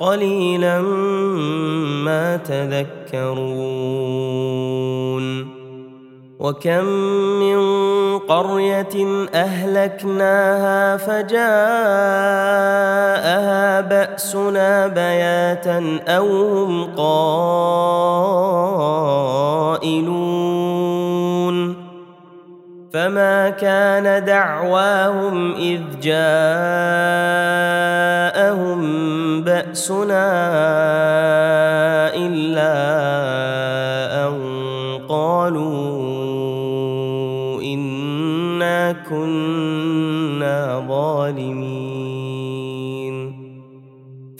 قليلا ما تذكرون. وكم من قرية أهلكناها فجاءها بأسنا بياتا أو هم قائلون. فما كان دعواهم إذ جاءهم بأسنا إلا أن قالوا إنا كنا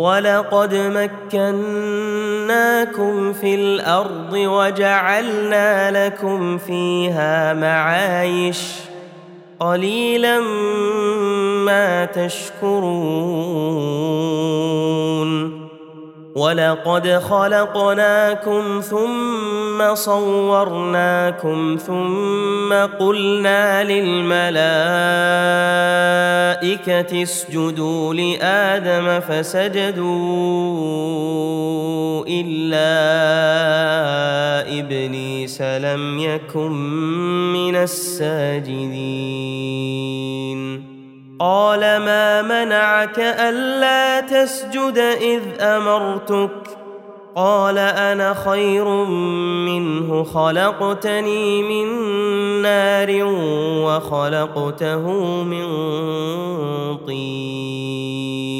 ولقد مكناكم في الأرض وجعلنا لكم فيها معايش قليلا ما تشكرون ولقد خلقناكم ثم صورناكم ثم قلنا للملائكة اسجدوا لآدم فسجدوا إلا إبليس لم يكن من الساجدين. قال ما منعك ألا تسجد إذ أمرتك؟ قال أنا خير منه خلقتني من نار وخلقته من طين.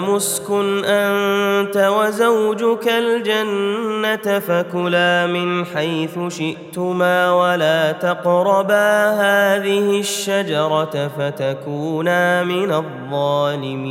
آدم اسكن أنت وزوجك الجنة فكلا من حيث شئتما ولا تقربا هذه الشجرة فتكونا من الظالمين.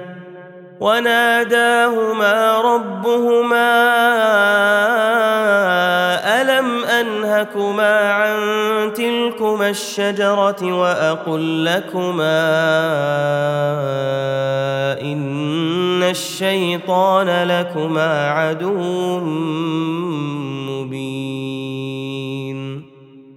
وناداهما ربهما ألم أنهكما عن تلكما الشجرة وأقل لكما إن الشيطان لكما عدو مبين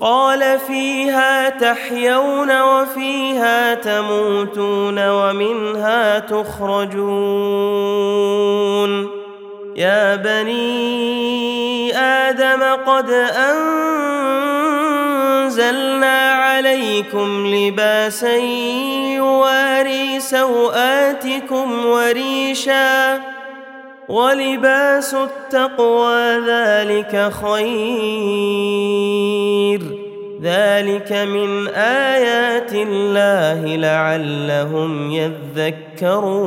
قال فيها تحيون وفيها تموتون ومنها تخرجون. يا بني آدم قد أنزلنا عليكم لباسا يواري سوآتكم وريشا ولباس التقوى ذلك خير. ذلك من آيات الله لعلهم يذكرون.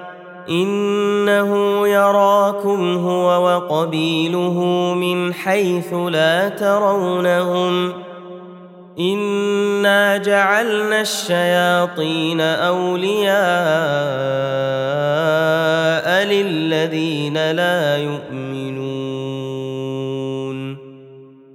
إنه يراكم هو وقبيله من حيث لا ترونهم إنا جعلنا الشياطين أولياء للذين لا يؤمنون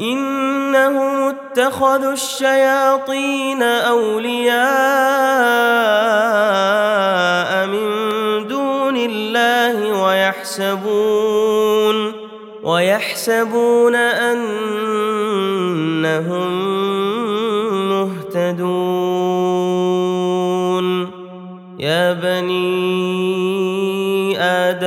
إنهم اتخذوا الشياطين أولياء من دون الله ويحسبون ويحسبون أنهم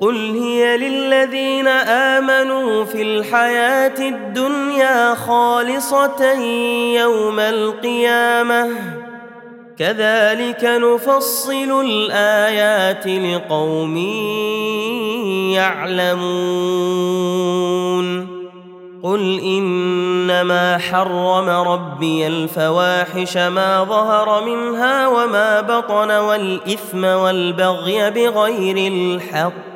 قل هي للذين امنوا في الحياة الدنيا خالصه يوم القيامه كذلك نفصل الايات لقوم يعلمون قل انما حرم ربي الفواحش ما ظهر منها وما بطن والاثم والبغي بغير الحق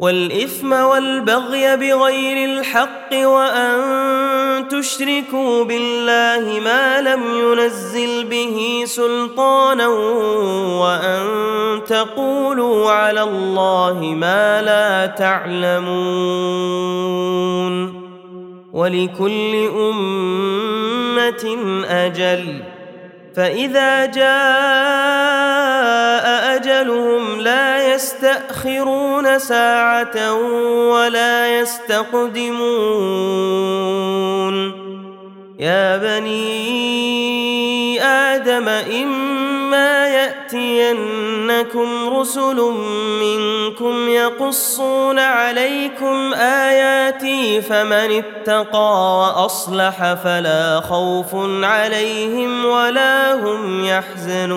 والإثم والبغي بغير الحق وأن تشركوا بالله ما لم ينزل به سلطانا وأن تقولوا على الله ما لا تعلمون ولكل أمة أجل فإذا جاء أجلهم لا يستأخرون ساعة ولا يستقدمون. يا بني آدم اما يأتينكم رسل منكم يقصون عليكم آياتي فمن اتقى وأصلح فلا خوف عليهم ولا هم يحزنون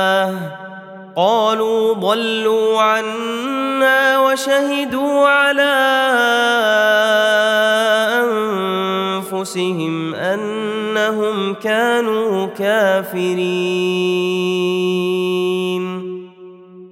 قالوا ضلوا عنا وشهدوا على أنفسهم أنهم كانوا كافرين.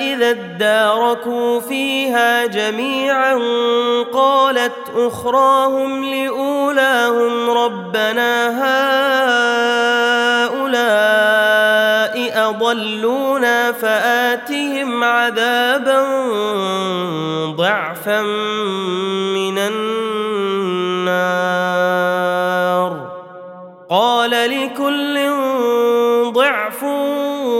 إذا اداركوا فيها جميعا قالت أخراهم لأولاهم ربنا هؤلاء أضلونا فآتهم عذابا ضعفا من النار. قال لكل ضعف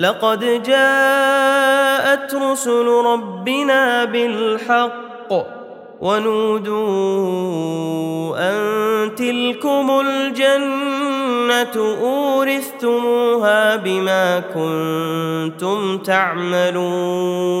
لقد جاءت رسل ربنا بالحق ونودوا أن تلكم الجنة أورثتموها بما كنتم تعملون.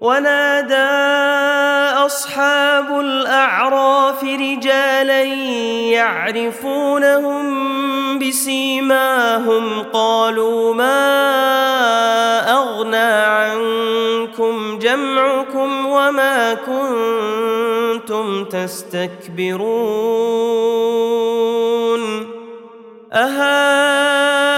ونادى أصحاب الأعراف رجالا يعرفونهم بسيماهم قالوا ما أغنى عنكم جمعكم وما كنتم تستكبرون؟ اهؤلاء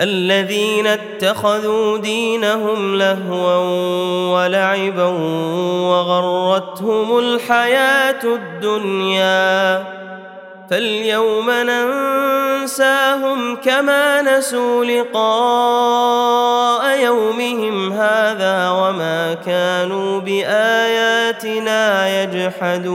الذين اتخذوا دينهم لهوا ولعبا وغرتهم الحياة الدنيا فاليوم فانساهم كما نسوا لقاء يومهم هذا وما كانوا بآياتنا يجحدون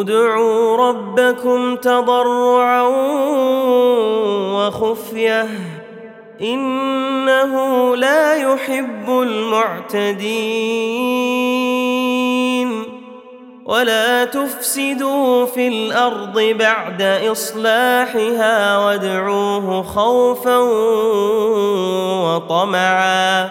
ادعوا ربكم تضرعا وخفية إنه لا يحب المعتدين ولا تفسدوا في الأرض بعد إصلاحها وادعوه خوفا وطمعا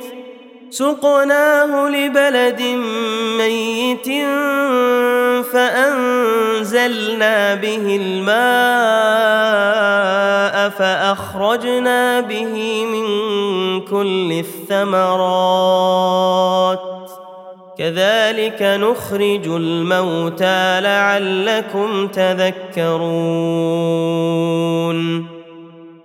سقناه لبلد ميت فأنزلنا به الماء فأخرجنا به من كل الثمرات. كذلك نخرج الموتى لعلكم تذكرون.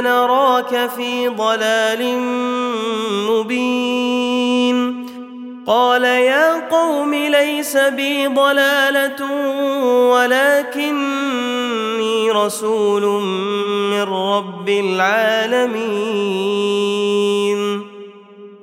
لنراك في ضلال مبين. قال يا قوم ليس بي ضلالة ولكني رسول من رب العالمين.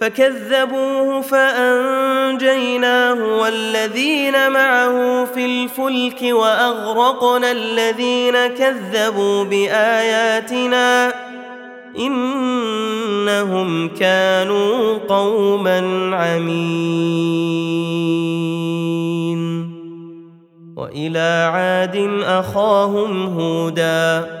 فكذبوه فأنجيناه والذين معه في الفلك وأغرقنا الذين كذبوا بآياتنا. إنهم كانوا قوما عمين. وإلى عاد أخاهم هودا.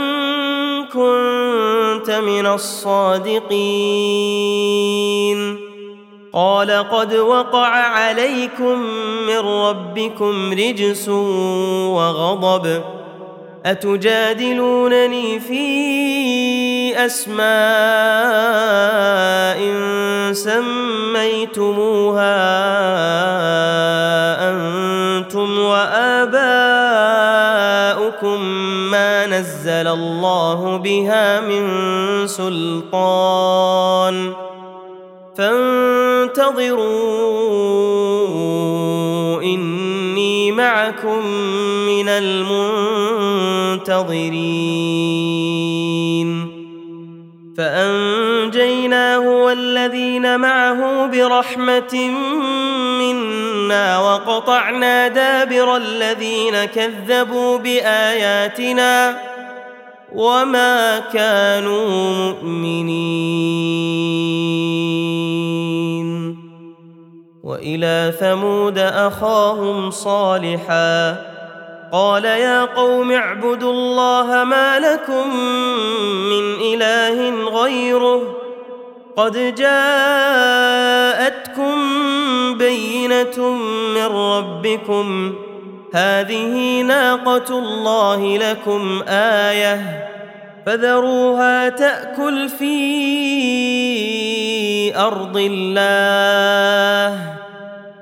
كنت من الصادقين. قال قد وقع عليكم من ربكم رجس وغضب. أتجادلونني في أسماء سميتموها أنتم وآباؤكم ما نزل الله بها من سلطان فانتظروا إني معكم من المنتظرين فأنجيناه والذين معه برحمة منا وقطعنا دابر الذين كذبوا بآياتنا وما كانوا مؤمنين. وإلى ثمود أخاهم صالحا قال يا قوم اعبدوا الله ما لكم من إله غيره قد جاءتكم بينة من ربكم هذه ناقة الله لكم آية فذروها تأكل في أرض الله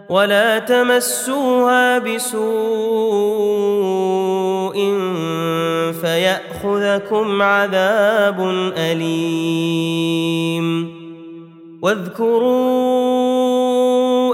ولا تمسوها بسوء فيأخذكم عذاب أليم. واذكروا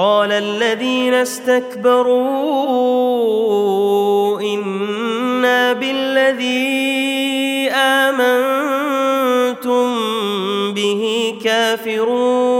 قال الذين استكبروا إنا بالذي آمنتم به كافرون.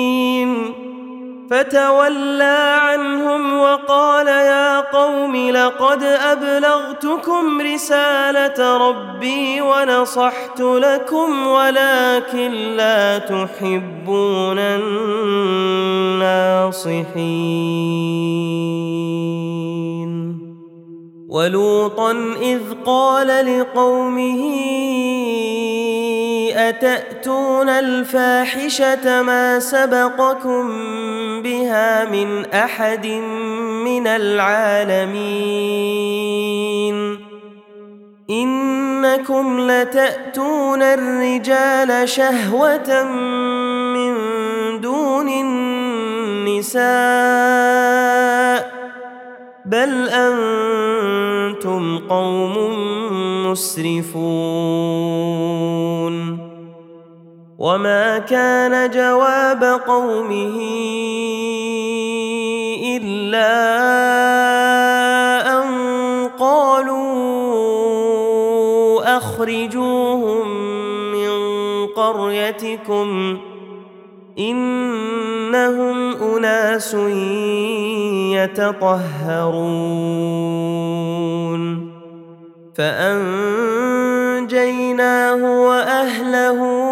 فتولى عنهم وقال يا قوم لقد أبلغتكم رسالة ربي ونصحت لكم ولكن لا تحبون الناصحين. ولوطا إذ قال لقومه أتأتون الفاحشة ما سبقكم بها من أحد من العالمين؟ إنكم لتأتون الرجال شهوة من دون النساء بل أنتم قوم مسرفون. وما كان جواب قومه الا ان قالوا اخرجوهم من قريتكم انهم اناس يتطهرون فانجيناه واهله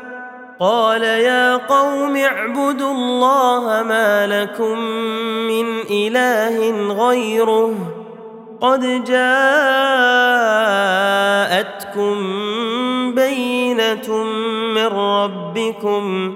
قال يا قوم اعبدوا الله ما لكم من إله غيره قد جاءتكم بينة من ربكم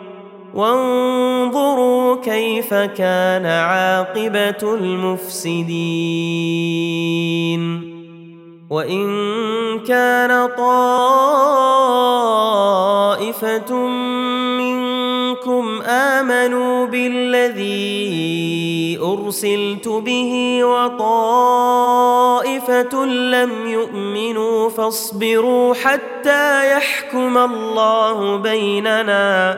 وانظروا كيف كان عاقبة المفسدين. وإن كان طائفة منكم آمنوا بالذي أرسلت به وطائفة لم يؤمنوا فاصبروا حتى يحكم الله بيننا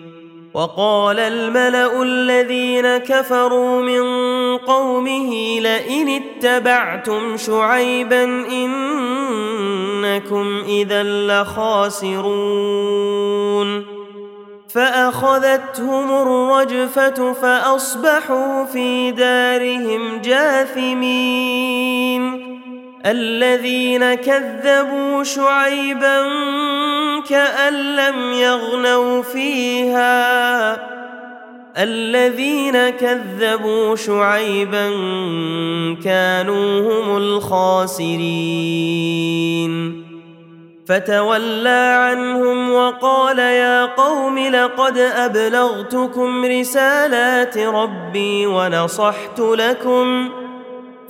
وقال الملأ الذين كفروا من قومه لئن اتبعتم شعيبا إنكم إذا لخاسرون. فأخذتهم الرجفة فأصبحوا في دارهم جاثمين. الذين كذبوا شعيبا كأن لم يغنوا فيها. الذين كذبوا شعيبا كانوا هم الخاسرين. فتولى عنهم وقال يا قوم لقد أبلغتكم رسالات ربي ونصحت لكم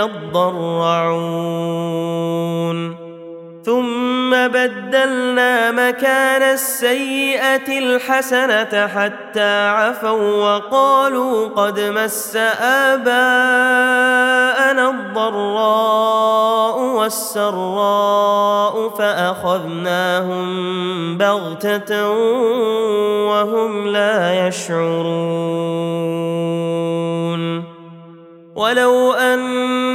يضرعون ثم بدلنا مكان السيئة الحسنة حتى عفوا وقالوا قد مس آباءنا الضراء والسراء فأخذناهم بغتة وهم لا يشعرون. ولو أن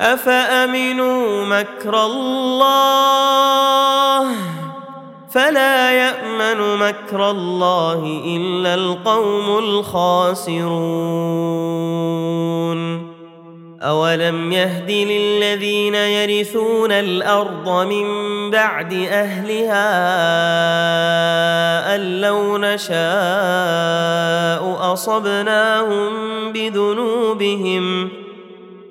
أفأمنوا مكر الله فلا يأمن مكر الله إلا القوم الخاسرون أولم يهد للذين يرثون الأرض من بعد أهلها أن لو نشاء أصبناهم بذنوبهم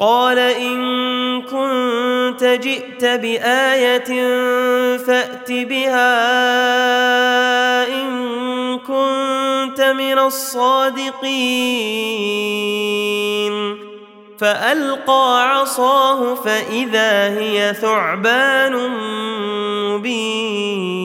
قال إن كنت جئت بآية فأت بها إن كنت من الصادقين. فألقى عصاه فإذا هي ثعبان مبين.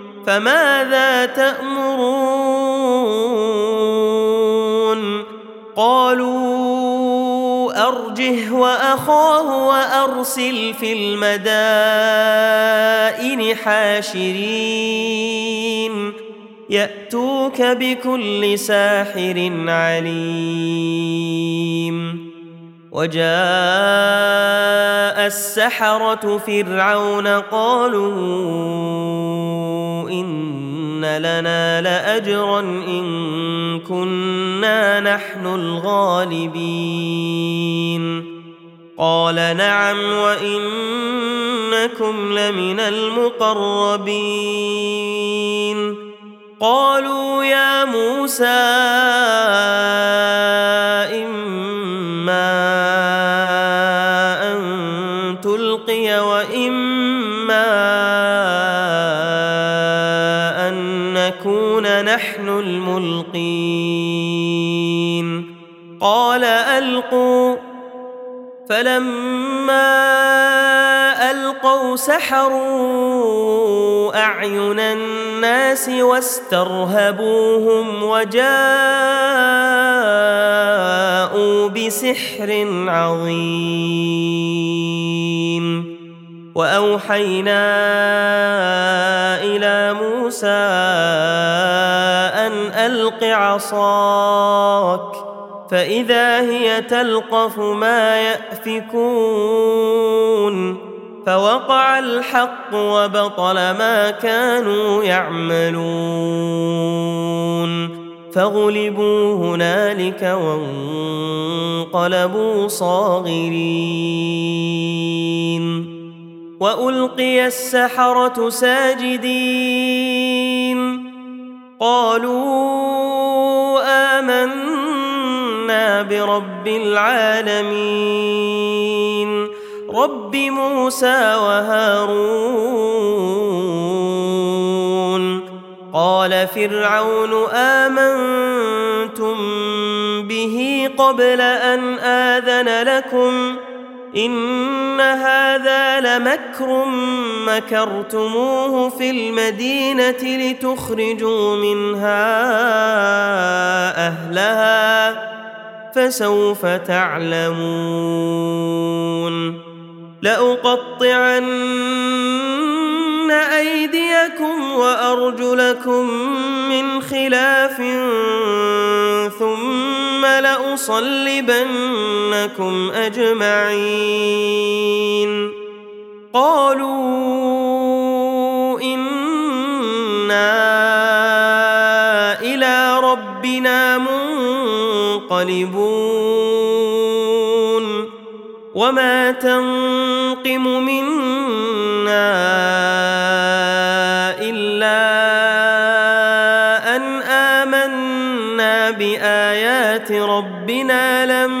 فماذا تأمرون؟ قالوا أرجه وأخاه وأرسل في المدائن حاشرين. يأتوك بكل ساحر عليم. وجاء السحرة فرعون قالوا إن لنا لأجرا إن كنا نحن الغالبين. قال نعم وإنكم لمن المقربين. قالوا يا موسى القوا فلما ألقوا سحروا أعين الناس واسترهبوهم وجاءوا بسحر عظيم وأوحينا إلى موسى أن ألق عصاك فإذا هي تلقف ما يأفكون فوقع الحق وبطل ما كانوا يعملون فغلبوا هنالك وانقلبوا صاغرين وألقي السحرة ساجدين قالوا آمنا برب العالمين. رب موسى وهارون. قال فرعون آمنتم به قبل أن آذن لكم؟ إن هذا لمكر مكرتموه في المدينة لتخرجوا منها أهلها. فسوف تعلمون. لأقطعن أيديكم وأرجلكم من خلاف ثم لأصلبنكم أجمعين. قالوا إنا غالبون وما تنقم منا إلا أن آمنا بآيات ربنا لما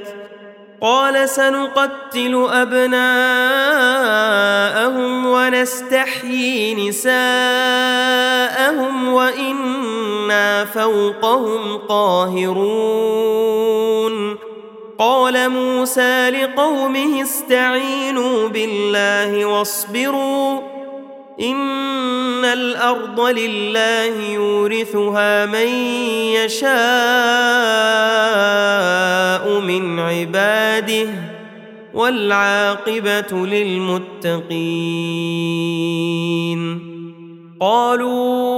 قال سنقتل أبناءهم ونستحيي نساءهم وإنا فوقهم قاهرون. قال موسى لقومه استعينوا بالله واصبروا. ان الأرض لله يورثها من يشاء من عباده والعاقبه للمتقين قالوا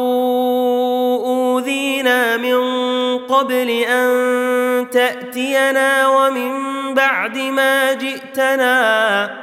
اوذينا من قبل ان تاتينا ومن بعد ما جئتنا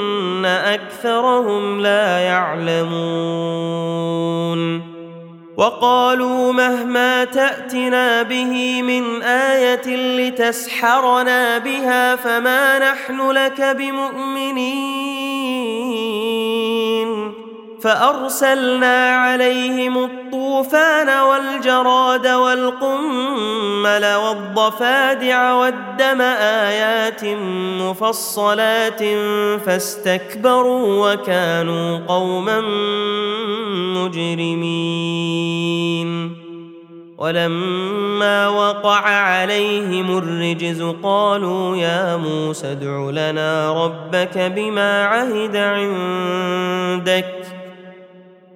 اكثرهم لا يعلمون وقالوا مهما تاتنا به من إيه لتسحرنا بها فما نحن لك بمؤمنين فارسلنا عليهم الطوفان والجراد والقمل والضفادع والدم آيات مفصلات فاستكبروا وكانوا قوما مجرمين. ولما وقع عليهم الرجز قالوا يا موسى ادع لنا ربك بما عهد عندك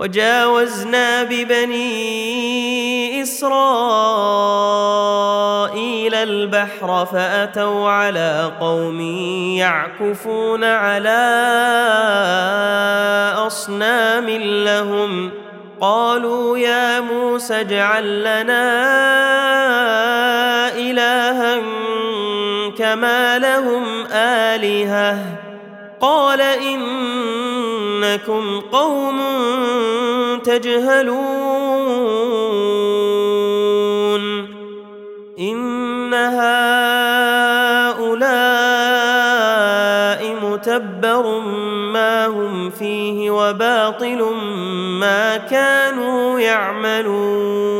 وجاوزنا ببني إسرائيل البحر فأتوا على قوم يعكفون على أصنام لهم قالوا يا موسى اجعل لنا إلها كما لهم آلهة قال إنكم قوم تجهلون إن هؤلاء متبر ما هم فيه وباطل ما كانوا يعملون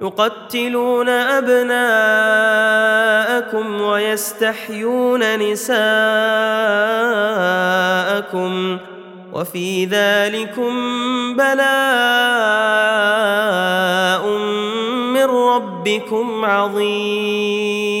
يقتلون أبناءكم ويستحيون نساءكم وفي ذلكم بلاء من ربكم عظيم.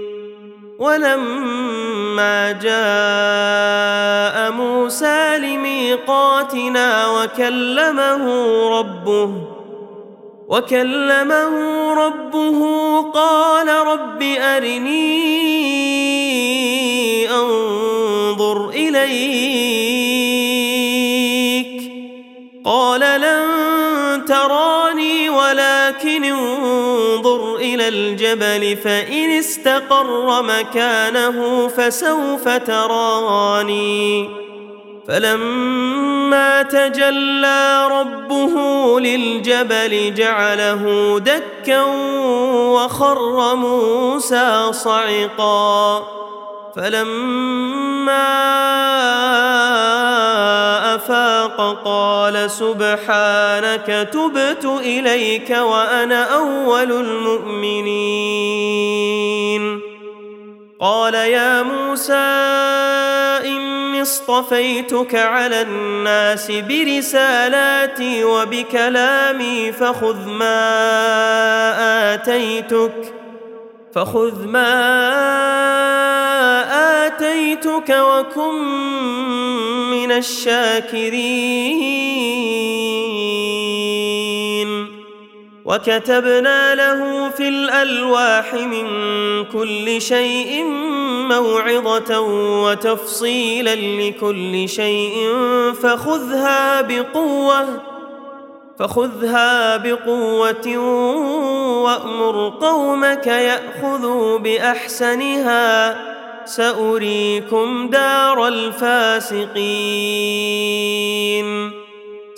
ولما جاء موسى لميقاتنا وكلمه ربه وكلمه ربه قال رب أرني أنظر إليك. قال لن تراني ولكن انظر إلى الجبل فإن استقر مكانه فسوف تراني. فلما تجلى ربه للجبل جعله دكا وخر موسى صعقا. فلما افاق قال سبحانك تبت إليك وأنا أول المؤمنين. قال يا موسى إني اصطفيتك على الناس برسالاتي وبكلامي فخذ ما آتيتك. فخذ ما آتيتك وكن من الشاكرين. وكتبنا له في الألواح من كل شيء موعظة وتفصيلا لكل شيء فخذها بقوة. فخذها بقوة وأمر قومك يأخذوا بأحسنها سأريكم دار الفاسقين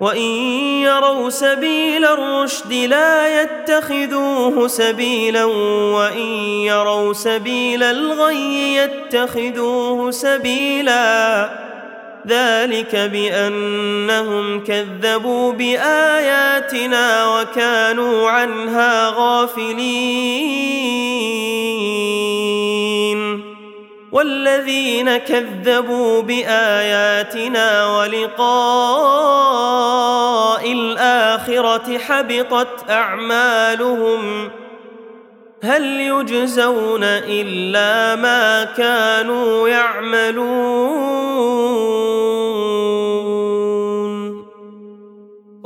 وان يروا سبيل الرشد لا يتخذوه سبيلا وان يروا سبيل الغي يتخذوه سبيلا ذلك بانهم كذبوا باياتنا وكانوا عنها غافلين والذين كذبوا بآياتنا ولقاء الآخرة حبطت أعمالهم هل يجزون إلا ما كانوا يعملون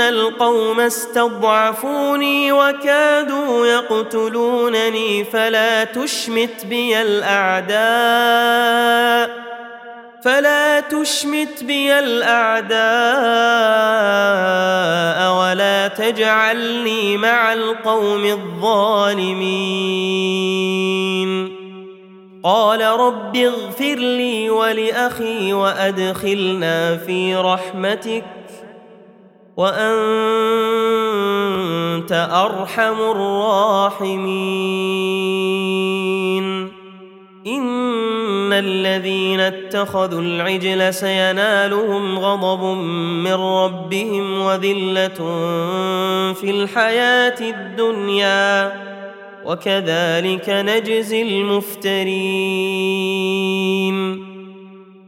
القوم استضعفوني وكادوا يقتلونني فلا تشمت بي الأعداء فلا تشمت بي الأعداء ولا تجعلني مع القوم الظالمين. قال رب اغفر لي ولأخي وأدخلنا في رحمتك وأنت أرحم الراحمين. إن الذين اتخذوا العجل سينالهم غضب من ربهم وذلة في الحياة الدنيا. وكذلك نجزي المفترين.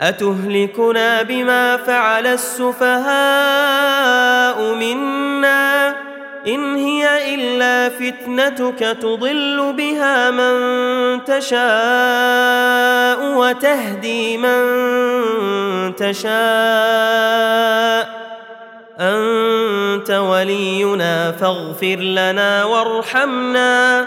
أتهلكنا بما فعل السفهاء منا إن هي إلا فتنتك تضل بها من تشاء وتهدي من تشاء. أنت ولينا فاغفر لنا وارحمنا.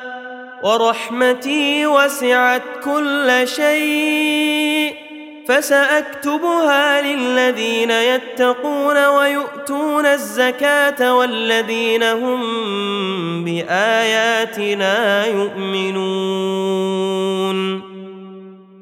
ورحمتي وسعت كل شيء فسأكتبها للذين يتقون ويؤتون الزكاة والذين هم بآياتنا يؤمنون.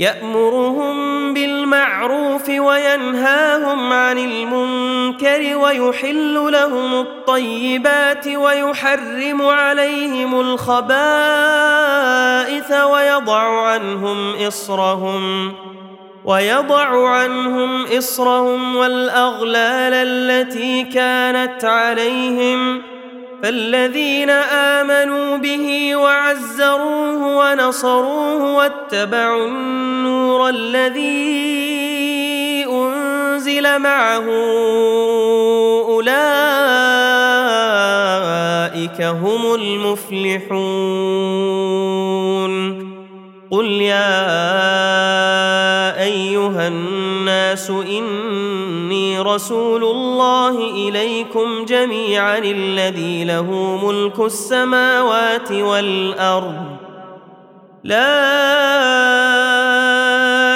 يأمرهم بالمعروف وينهاهم عن المنكر ويحل لهم الطيبات ويحرم عليهم الخبائث ويضع عنهم إصرهم ويضع عنهم إصرهم والأغلال التي كانت عليهم فالذين آمنوا به وعزروه ونصروه واتبعوا النور الذي أنزل معه أولئك هم المفلحون. قل يا أيها الناس إني رسول الله إليكم جميعا الذي له ملك السماوات والأرض. لا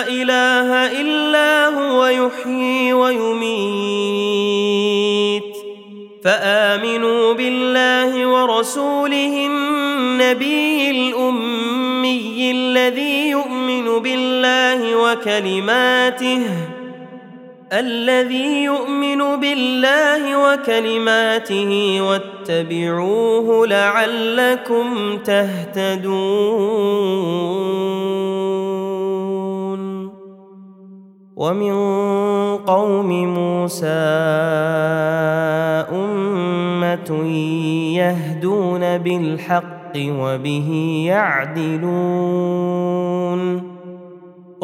إله إلا هو يحيي ويميت. فآمنوا بالله ورسوله النبي الأمي الذي يؤمن بالله وكلماته الذي يؤمن بالله وكلماته واتبعوه لعلكم تهتدون. ومن قوم موسى أمة يهدون بالحق وبه يعدلون.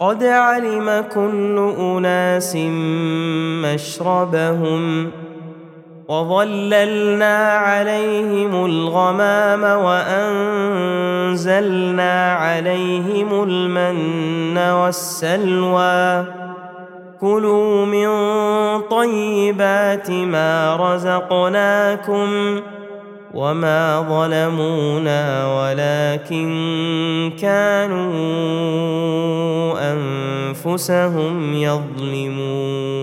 قد علم كل أناس مشربهم وظللنا عليهم الغمام وأنزلنا عليهم المن والسلوى. كلوا من طيبات ما رزقناكم وما ظلمونا ولكن كانوا انفسهم يظلمون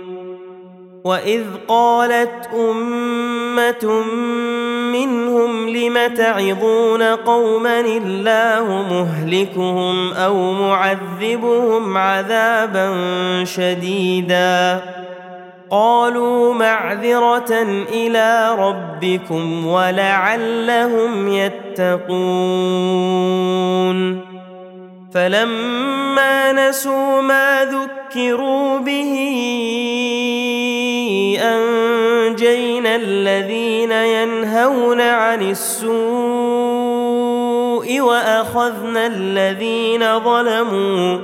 واذ قالت امه منهم لم تعظون قوما الله مهلكهم أو معذبهم عذابا شديدا قالوا معذره إلى ربكم ولعلهم يتقون فلما نسوا ما ذكروا به أنجينا الذين ينهون عن السوء وأخذنا الذين ظلموا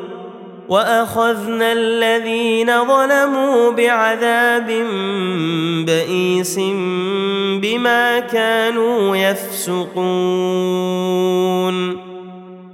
وأخذنا الذين ظلموا بعذاب بئيس بما كانوا يفسقون.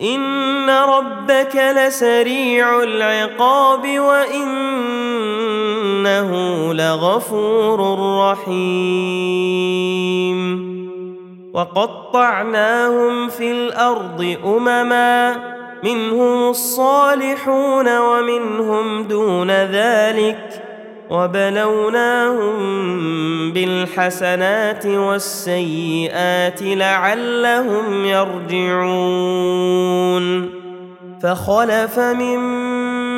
ان ربك لسريع العقاب وانه لغفور رحيم وقطعناهم في الأرض امما منهم الصالحون ومنهم دون ذلك وبلوناهم بالحسنات والسيئات لعلهم يرجعون فخلف من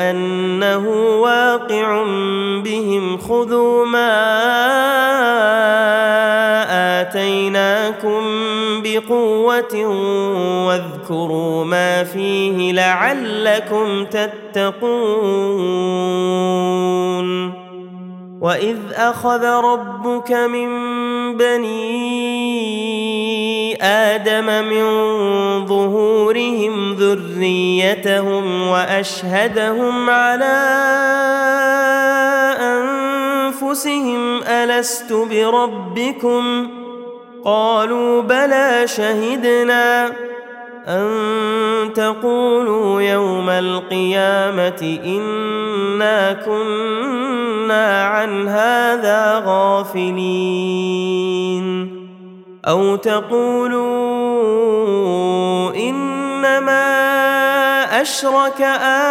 أنه واقع بهم خذوا ما آتيناكم بقوة واذكروا ما فيه لعلكم تتقون. وإذ أخذ ربك من بني آدم من ظهورهم ذريتهم وأشهدهم على أنفسهم ألست بربكم؟ قالوا بلى شهدنا أن تقولوا يوم القيامة إنا كنا عن هذا غافلين. أو تقولوا إنما أشرك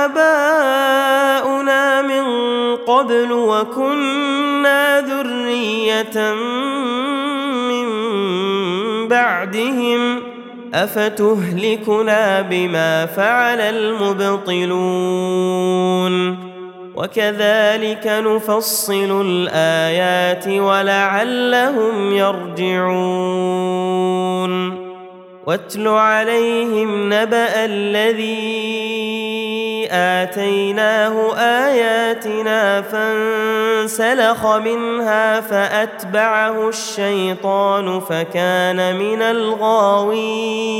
آباؤنا من قبل وكنا ذرية من بعدهم أفتهلكنا بما فعل المبطلون وكذلك نفصل الآيات ولعلهم يرجعون. واتل عليهم نبأ الذي آتيناه آياتنا فانسلخ منها فأتبعه الشيطان فكان من الغاوين.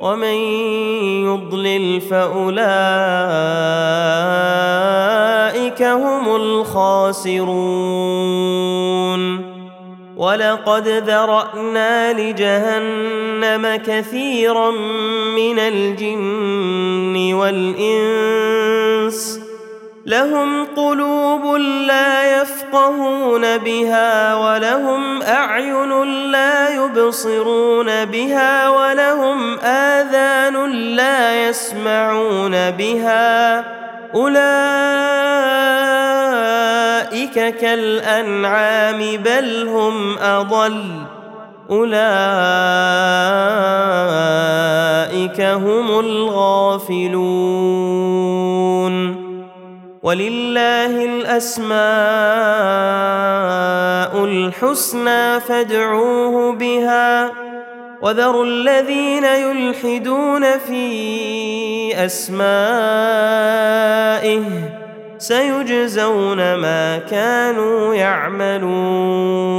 ومن يضلل فأولئك هم الخاسرون. ولقد ذرأنا لجهنم كثيرا من الجن والإنس لهم قلوب لا يفقهون بها ولهم أعين لا يبصرون بها ولهم آذان لا يسمعون بها أولئك كالأنعام بل هم أضل أولئك هم الغافلون ولله الأسماء الحسنى فادعوه بها وذروا الذين يلحدون في أسمائه سيجزون ما كانوا يعملون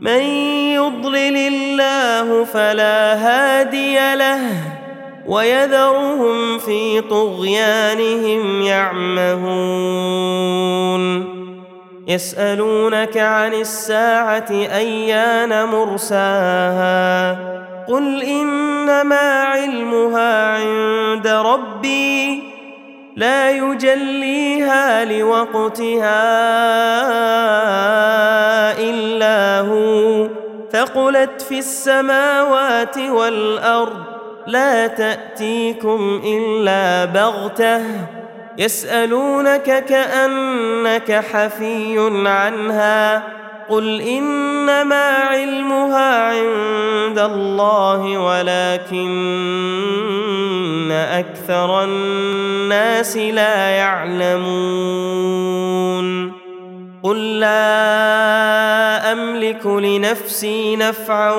من يضلل الله فلا هادي له ويذرهم في طغيانهم يعمهون. يسألونك عن الساعة أيان مرساها؟ قل إنما علمها عند ربي. لا يجليها لوقتها إلا هو. ثقلت في السماوات والأرض لا تأتيكم إلا بغتة. يسألونك كأنك حفي عنها. قل إنما علمها عند الله ولكن أكثر الناس لا يعلمون. قل لا أملك لنفسي نفعا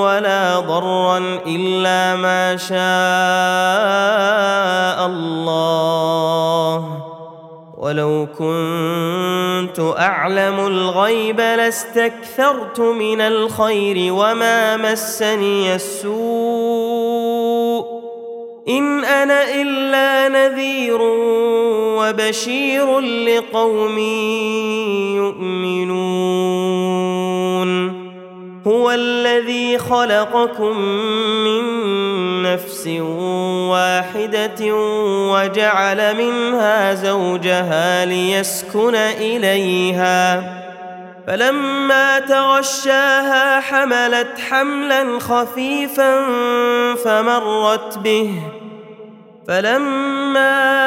ولا ضرا إلا ما شاء الله. ولو كنت أعلم الغيب لاستكثرت من الخير وما مسني السوء. إن أنا إلا نذير وبشير لقوم يؤمنون. هو الذي خلقكم من نفس واحدة وجعل منها زوجها ليسكن إليها. فلما تغشاها حملت حملا خفيفا فمرت به. فلما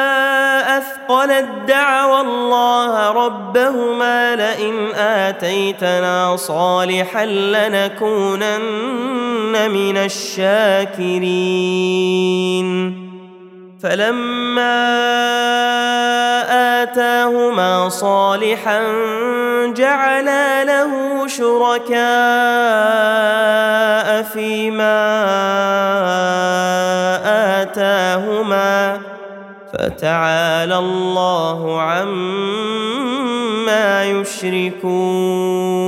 أثقلت دعوا الله ربهما لئن آتيتنا صالحا لنكونن من الشاكرين. فلما آتاهما صالحا جعلا له شركاء فيما آتاهما فتعالى الله عما يشركون.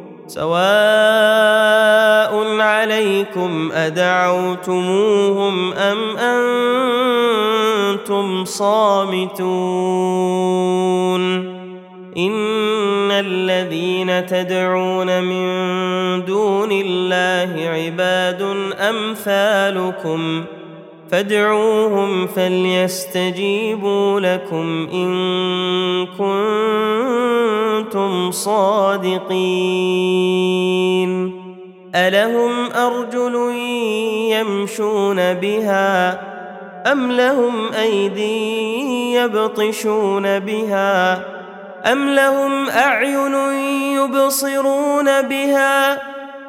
سواء عليكم أدعوتموهم أم أنتم صامتون إن الذين تدعون من دون الله عباد أمثالكم فادعوهم فليستجيبوا لكم إن كنتم صادقين. ألهم أرجل يمشون بها أم لهم ايدي يبطشون بها أم لهم أعين يبصرون بها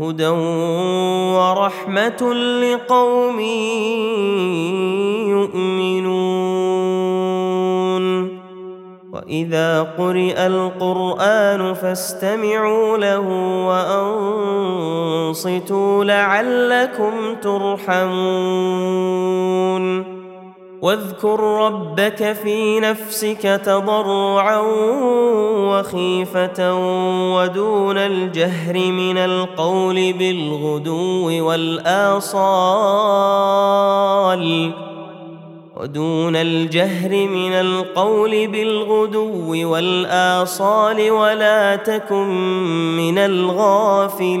هدى ورحمة لقوم يؤمنون. وإذا قرئ القرآن فاستمعوا له وأنصتوا لعلكم ترحمون. واذكر ربك في نفسك تضرعا وخيفة ودون الجهر من القول بالغدو والآصال. ودون الجهر من القول بالغدو والآصال ولا تكن من الغافلين.